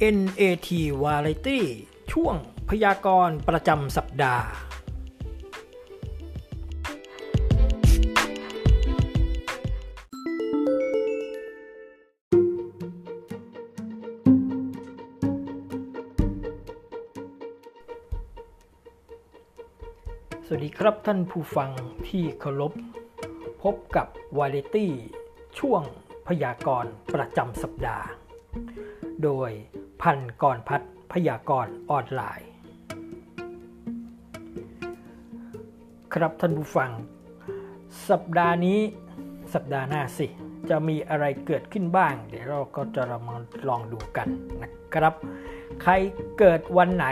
NAT Variety ช่วงพยากรณ์ประจำสัปดาห์ สวัสดีครับท่านผู้ฟังที่เคารพ พบกับวาเลตี้ช่วงพยากรณ์ประจำสัปดาห์ โดย พันกรพัฒพยากรณ์ออนไลน์ ครับท่านผู้ฟัง สัปดาห์นี้สัปดาห์หน้าสิ จะมีอะไรเกิดขึ้นบ้าง เดี๋ยวเราก็จะมาลองดูกันนะครับ ใครเกิดวันไหน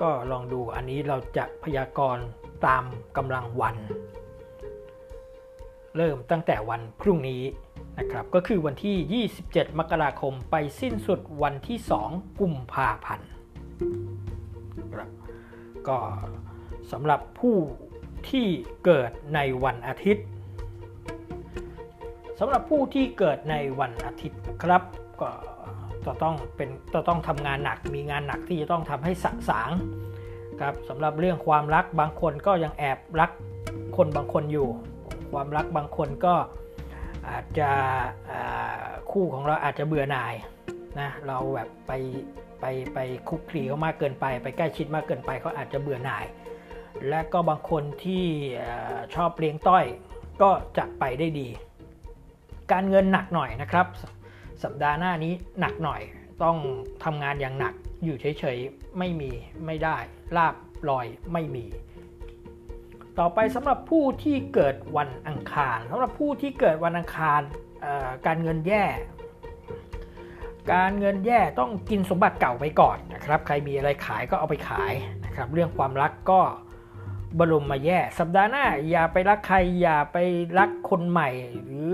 ก็ลองดูอันนี้เราจะพยากรณ์ตามกำลังวัน เริ่มตั้งแต่วันพรุ่งนี้ นะครับก็คือวันที่ 27 มกราคมไปสิ้นสุดวันที่ 2 กุมภาพันธ์ครับก็สำหรับผู้ที่เกิดในวันอาทิตย์สำหรับผู้ที่เกิดในวันอาทิตย์ครับก็จะต้องเป็นจะต้องทำงานหนักมีงานหนักที่จะต้องทำให้สะสางครับสำหรับเรื่องความรักบางคนก็ยังแอบรักคนบางคนอยู่ ความรักบางคนก็ อาจจะคู่ของเราอาจจะเบื่อหน่ายนะเราแบบไปไปไปคุกคีเขามากเกินไป ไปใกล้ชิดมากเกินไปเขาอาจจะเบื่อหน่าย และก็บางคนที่ชอบเลี้ยงต้อยก็จะไปได้ดี การเงินหนักหน่อยนะครับ สัปดาห์หน้านี้หนักหน่อยต้องทำงานอย่างหนักอยู่เฉยๆไม่มีไม่ได้ลาบลอยไม่มี ต่อไปสำหรับผู้ที่เกิดวันอังคารสำหรับผู้ที่เกิดวันอังคารการเงินแย่ การเงินแย่ต้องกินสมบัติเก่าไปก่อนนะครับ ใครมีอะไรขายก็เอาไปขายนะครับ เรื่องความรักก็บรมมาแย่ สัปดาห์หน้าอย่าไปรักใครอย่าไปรักคนใหม่ หรือ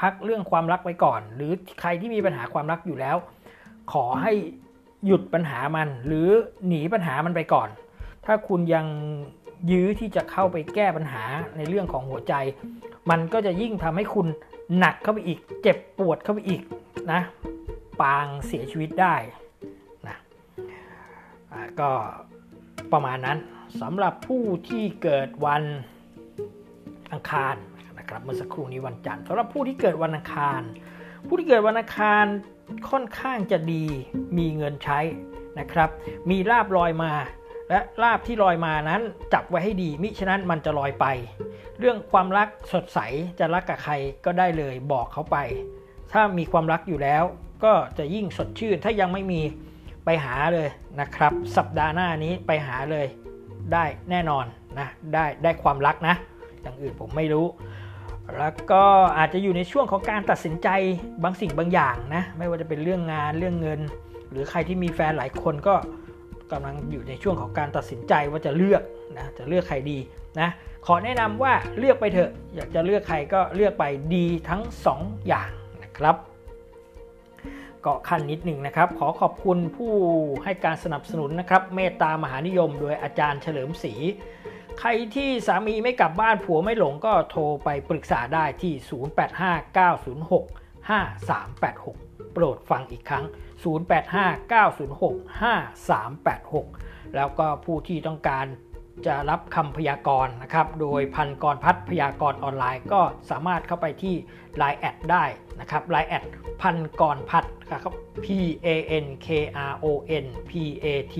พักเรื่องความรักไว้ก่อน หรือใครที่มีปัญหาความรักอยู่แล้ว ขอให้หยุดปัญหามัน หรือหนีปัญหามันไปก่อน ถ้าคุณยัง ยื้อที่จะเข้าไปแก้ปัญหาในเรื่องของหัวใจ มันก็จะยิ่งทำให้คุณหนักเข้าไปอีก เจ็บปวดเข้าไปอีกนะปางเสียชีวิตได้นะก็ประมาณนั้นสำหรับผู้ที่เกิดวันอังคารนะครับเมื่อสักครู่นี้วันจันทร์สำหรับผู้ที่เกิดวันอังคาร ผู้ที่เกิดวันอังคารค่อนข้างจะดีมีเงินใช้นะครับ มีลาบลอยมา และลาบที่ลอยมานั้นจับไว้ให้ดีมิฉะนั้นมันจะลอยไป เรื่องความรักสดใสจะรักกับใครก็ได้เลยบอกเขาไป ถ้ามีความรักอยู่แล้ว ก็จะยิ่งสดชื่น ถ้ายังไม่มีไปหาเลยนะครับ สัปดาห์หน้านี้ไปหาเลย ได้แน่นอนนะได้ได้ความรักนะ อย่างอื่นผมไม่รู้ แล้วก็อาจจะอยู่ในช่วงของการตัดสินใจบางสิ่งบางอย่างนะไม่ว่าจะเป็นเรื่องงานเรื่องเงิน หรือใครที่มีแฟนหลายคนก็ กำลังอยู่ในช่วงของการตัดสินใจว่าจะเลือกนะจะเลือกใครดีนะขอแนะนำว่าเลือกไปเถอะอยากจะเลือกใครก็เลือกไปดีทั้ง 2 อย่างนะครับก็ขั้นนิดหนึ่งนะครับ ขอขอบคุณผู้ให้การสนับสนุนนะครับ เมตตามหานิยม โดยอาจารย์เฉลิมศรีใครที่สามีไม่กลับบ้านผัวไม่หลงก็โทรไปปรึกษาได้ที่ 0859065386 โปรดฟังอีกครั้ง 0859065386 แล้วก็ผู้ที่ต้องการจะรับคำพยากรณ์นะครับ โดยพันกรพัฒพยากรณ์ออนไลน์ ก็สามารถเข้าไปที่ Line แอดได้นะครับ Line แอดพันกรพัฒนะครับ P A N K R O N P A T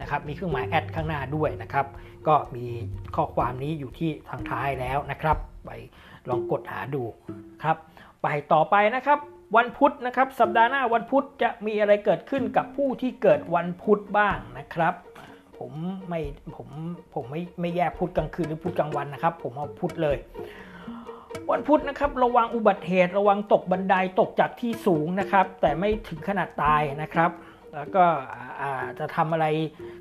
นะครับ มีเครื่องหมายแอดข้างหน้าด้วยนะครับ ก็มีข้อความนี้อยู่ที่ทางท้ายแล้วนะครับ ไปลองกดหาดูครับ ไปต่อไปนะครับ วันพุธนะครับ สัปดาห์หน้าวันพุธจะมีอะไรเกิดขึ้นกับผู้ที่เกิดวันพุธบ้างนะครับ ผมไม่ผมผมไม่ไม่แยกพุธกลางคืนหรือพุธกลางวันนะครับ ผมเอาพุธเลย วันพุธนะครับ ระวังอุบัติเหตุ ระวังตกบันไดตกจากที่สูงนะครับ แต่ไม่ถึงขนาดตายนะครับ แล้วก็จะทำอะไร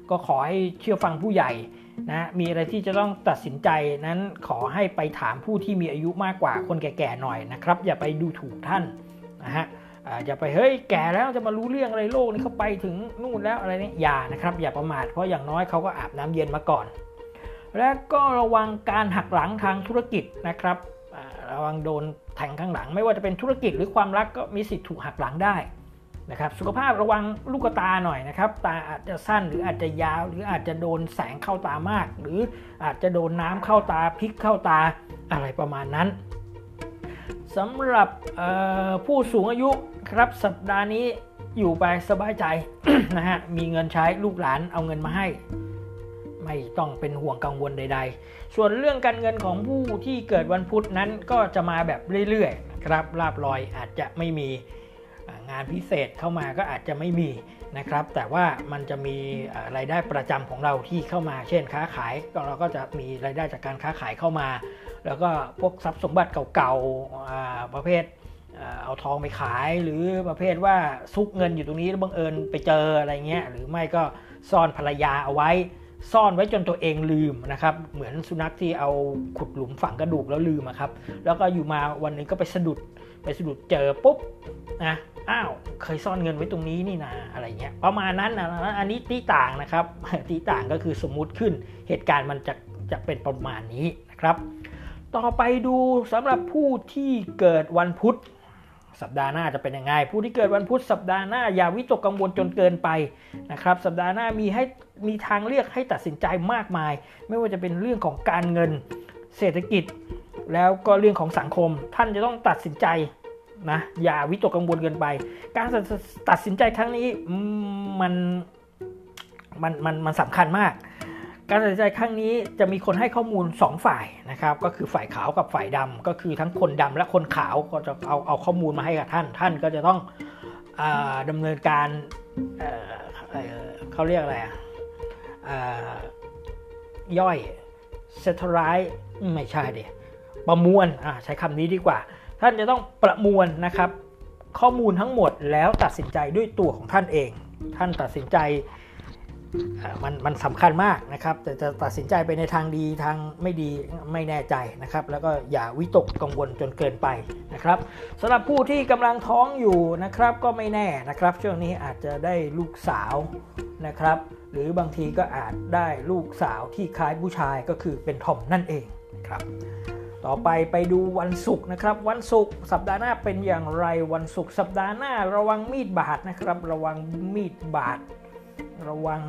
ก็ขอให้เชื่อฟังผู้ใหญ่นะมีอะไรที่จะต้องตัดสินใจนั้นขอให้ไปถามผู้ที่มีอายุมากกว่าคนแก่ๆหน่อยนะครับ อย่าไปดูถูกท่าน นะฮะอย่าไปเฮ้ยแก่แล้วจะมารู้เรื่องอะไรโลกนี้เขาไปถึงนู่นแล้วอะไรนี่อย่านะครับอย่าประมาทเพราะอย่างน้อยเขาก็อาบน้ำเย็นมาก่อน และก็ระวังการหักหลังทางธุรกิจนะครับระวังโดนแทงข้างหลัง ไม่ว่าจะเป็นธุรกิจหรือความรักก็มีสิทธิ์ถูกหักหลังได้นะครับสุขภาพระวังลูกตาหน่อยนะครับ ตาอาจจะสั้นหรืออาจจะยาว หรืออาจจะโดนแสงเข้าตามาก หรืออาจจะโดนน้ำเข้าตาพลิกเข้าตาอะไรประมาณนั้น สำหรับผู้สูงอายุครับสัปดาห์นี้อยู่ไปสบายใจนะฮะมีเงินใช้ลูกหลานเอาเงินมาให้ ไม่ต้องเป็นห่วงกังวลใด ๆ ส่วนเรื่องการเงินของผู้ที่เกิดวันพุธนั้นก็จะมาแบบเรื่อยๆครับลาบลอยอาจจะไม่มีงานพิเศษเข้ามาก็อาจจะไม่มีนะครับ แต่ว่ามันจะมีรายได้ประจำของเราที่เข้ามา เช่นค้าขายเราก็จะมีรายได้จากการค้าขายเข้ามา แล้วก็พวกทรัพย์สมบัติเก่าๆประเภทเอาทองไปขาย หรือประเภทว่าซุกเงินอยู่ตรงนี้แล้วบังเอิญไปเจออะไรเงี้ยหรือไม่ก็ซ่อนภรรยาเอาไว้ ซ่อนไว้จนตัวเองลืมนะครับ เหมือนสุนัขที่เอาขุดหลุมฝังกระดูกแล้วลืมครับ แล้วก็อยู่มาวันนึงก็ไปสะดุดไปสะดุดเจอปุ๊บนะอ้าวเคยซ่อนเงินไว้ตรงนี้นี่นาอะไรเงี้ยประมาณนั้นนะอันนี้ตีต่างนะครับตีต่างก็คือสมมุติขึ้นเหตุการณ์มันจะจะเป็นประมาณนี้นะครับ ต่อไปดูสำหรับผู้ที่เกิดวันพุธ สัปดาห์หน้าจะเป็นยังไง ผู้ที่เกิดวันพุธสัปดาห์หน้าอย่าวิตกกังวลจนเกินไปนะครับ สัปดาห์หน้ามีให้มีทางเลือกให้ตัดสินใจมากมาย ไม่ว่าจะเป็นเรื่องของการเงินเศรษฐกิจ แล้วก็เรื่องของสังคม ท่านจะต้องตัดสินใจนะอย่าวิตกกังวลเกินไป การตัดสินใจครั้งนี้มันมันมันมันสำคัญมาก การตัดสินใจครั้งนี้จะมีคนให้ข้อมูล 2 ฝ่ายนะครับ ก็คือฝ่ายขาวกับฝ่ายดำก็คือทั้งคนดำและคนขาวก็จะเอาเอาข้อมูลมาให้กับท่าน ท่านก็จะต้องอดำเนินการเเขาเรียกอะไรย่อยเซตไรไม่ใช่เดียประมวลใช้คำนี้ดีกว่า ท่านจะต้องประมวลนะครับ ข้อมูลทั้งหมดแล้วตัดสินใจด้วยตัวของท่านเอง ท่านตัดสินใจ มันมันสำคัญมากนะครับ แต่จะตัดสินใจไปในทางดีทางไม่ดีไม่แน่ใจนะครับ แล้วก็อย่าวิตกกังวลจนเกินไปนะครับสำหรับผู้ที่กำลังท้องอยู่นะครับ ก็ไม่แน่นะครับ ช่วงนี้อาจจะได้ลูกสาวนะครับ หรือบางทีก็อาจได้ลูกสาวที่คล้ายผู้ชายก็คือเป็นทอมนั่นเองครับต่อไปไปดูวันศุกร์นะครับ วันศุกร์สัปดาห์หน้าเป็นอย่างไรวันศุกร์สัปดาห์หน้าระวังมีดบาดนะครับ ระวังมีดบาด ระวัง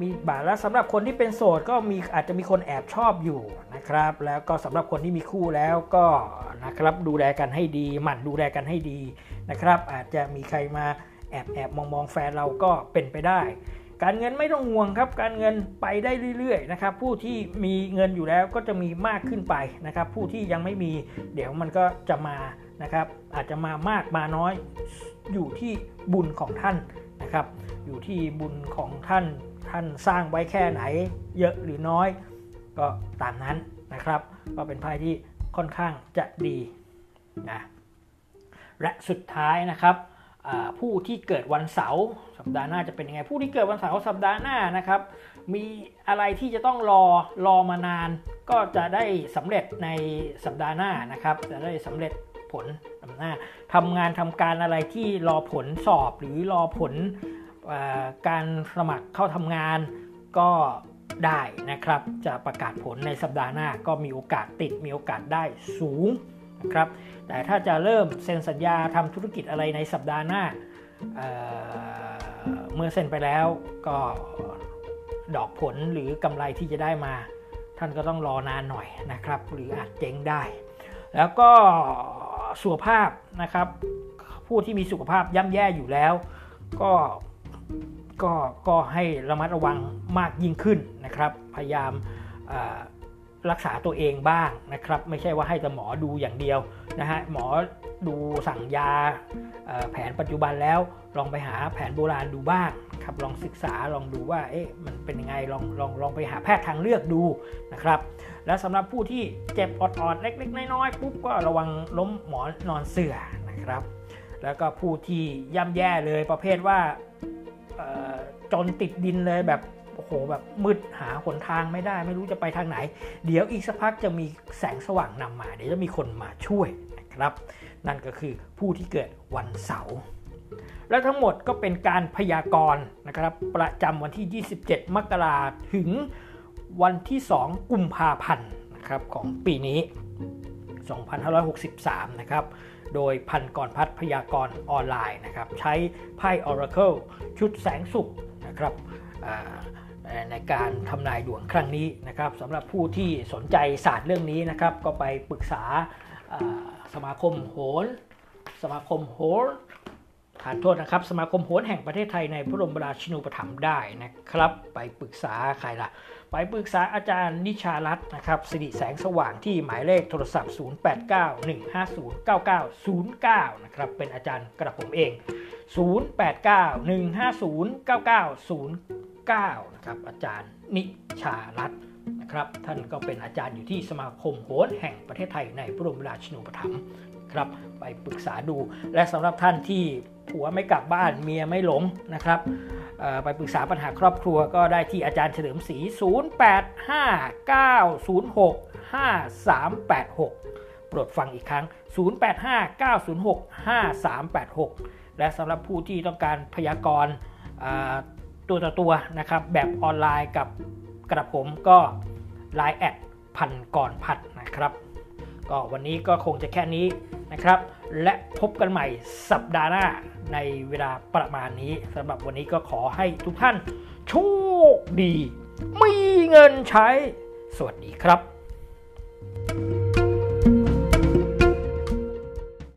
มีบาดแล้วสำหรับคนที่เป็นโสดก็มีอาจจะมีคนแอบชอบอยู่นะครับ แล้วก็สำหรับคนที่มีคู่แล้วก็นะครับดูแลกันให้ดี หมั่นดูแลกันให้ดีนะครับ อาจจะมีใครมาแอบแอบมองมองแฟนเราก็เป็นไปได้ การเงินไม่ต้องห่วงครับ การเงินไปได้เรื่อยๆนะครับ ผู้ที่มีเงินอยู่แล้วก็จะมีมากขึ้นไปนะครับ ผู้ที่ยังไม่มีเดี๋ยวมันก็จะมานะครับ อาจจะมามากมาน้อยอยู่ที่บุญของท่าน นะครับ อยู่ที่บุญของท่านท่านสร้างไว้แค่ไหน เยอะหรือน้อย ก็ตามนั้นนะครับ ก็เป็นไพ่ที่ค่อนข้างจะดีนะและสุดท้ายนะครับผู้ที่เกิดวันเสาร์สัปดาห์หน้าจะเป็นยังไง ผู้ที่เกิดวันเสาร์สัปดาห์หน้านะครับ มีอะไรที่จะต้องรอรอมานาน ก็จะได้สำเร็จในสัปดาห์หน้านะครับ จะได้สำเร็จ ผลหน้าทำงานทำการอะไรที่รอผลสอบหรือรอผลการสมัครเข้าทำงานก็ได้นะครับ จะประกาศผลในสัปดาห์หน้าก็มีโอกาสติดมีโอกาสได้สูงนะครับ แต่ถ้าจะเริ่มเซ็นสัญญาทำธุรกิจอะไรในสัปดาห์หน้าเเมื่อเซ็นไปแล้วก็ดอกผลหรือกำไรที่จะได้มา ท่านก็ต้องรอนานหน่อยนะครับ หรืออาจเจ๊งได้ แล้วก็ สุขภาพนะครับ ผู้ที่มีสุขภาพย่ำแย่อยู่แล้ว ก็ก็ก็ให้ระมัดระวังมากยิ่งขึ้นนะครับ พยายามรักษาตัวเองบ้างนะครับ ไม่ใช่ว่าให้แต่หมอดูอย่างเดียวนะฮะหมอดูสั่งยาแผนปัจจุบันแล้วลองไปหาแผนโบราณดูบ้าง ครับลองศึกษาลองดูว่าเอ๊ะมันเป็นยังไงลองลองลองไปหาแพทย์ทางเลือกดูนะครับ แล้วสำหรับผู้ที่เจ็บออดๆเล็ก ๆ น้อยๆปุ๊บก็ระวังล้มหมอนนอนเสื่อนะครับ แล้วก็ผู้ที่ย่ำแย่เลยประเภทว่าจนติดดินเลยแบบโอ้โหแบบมืดหาหนทางไม่ได้ ไม่รู้จะไปทางไหน เดี๋ยวอีกสักพักจะมีแสงสว่างนำมา เดี๋ยวจะมีคนมาช่วยนะครับ นั่นก็คือผู้ที่เกิดวันเสาร์ และทั้งหมดก็เป็นการพยากรณ์นะครับ ประจำวันที่ 27 มกราถึงวันที่ 2 กุมภาพันธ์นะครับของปีนี้ 2563 นะครับ โดยพันกรพัฒพยากรณ์ออนไลน์นะครับ ใช้ไพ่ Oracle ชุดแสงสุขนะครับในการทำนายดวงครั้งนี้นะครับสำหรับผู้ที่สนใจศาสตร์เรื่องนี้นะครับ ก็ไปปรึกษาสมาคมโหรสมาคมโหร ทานโทษนะครับ สมาคมโหรแห่งประเทศไทยในพระบรมราชินูปถัมภ์ได้นะครับ ไปปรึกษาใครล่ะ ไปปรึกษาอาจารย์นิชารัตน์นะครับสิริแสงสว่างที่หมายเลขโทรศัพท์ 0891509909 นะครับ เป็นอาจารย์กระผมเอง 0891509909 นะครับ อาจารย์นิชารัตน์นะครับท่านก็เป็นอาจารย์อยู่ที่สมาคมโหรแห่งประเทศไทยในพระบรมราชินูปถัมภ์ ครับ ไปปรึกษาดู และสำหรับท่านที่ผัวไม่กลับบ้านเมียไม่หลงนะครับไปปรึกษาปัญหาครอบครัวก็ได้ที่อาจารย์เฉลิมศรี 0859065386 โปรดฟังอีกครั้ง 0859065386 และสำหรับผู้ที่ต้องการพยากรณ์ตัวต่อตัวนะครับแบบออนไลน์กับกระผมก็ Line แอดพันก่อนพัดนะครับ ก็วันนี้ก็คงจะแค่นี้ นะครับ และพบกันใหม่สัปดาห์หน้าในเวลาประมาณนี้สำหรับวันนี้ก็ขอให้ทุกท่านโชคดี มีเงินใช้ สวัสดีครับ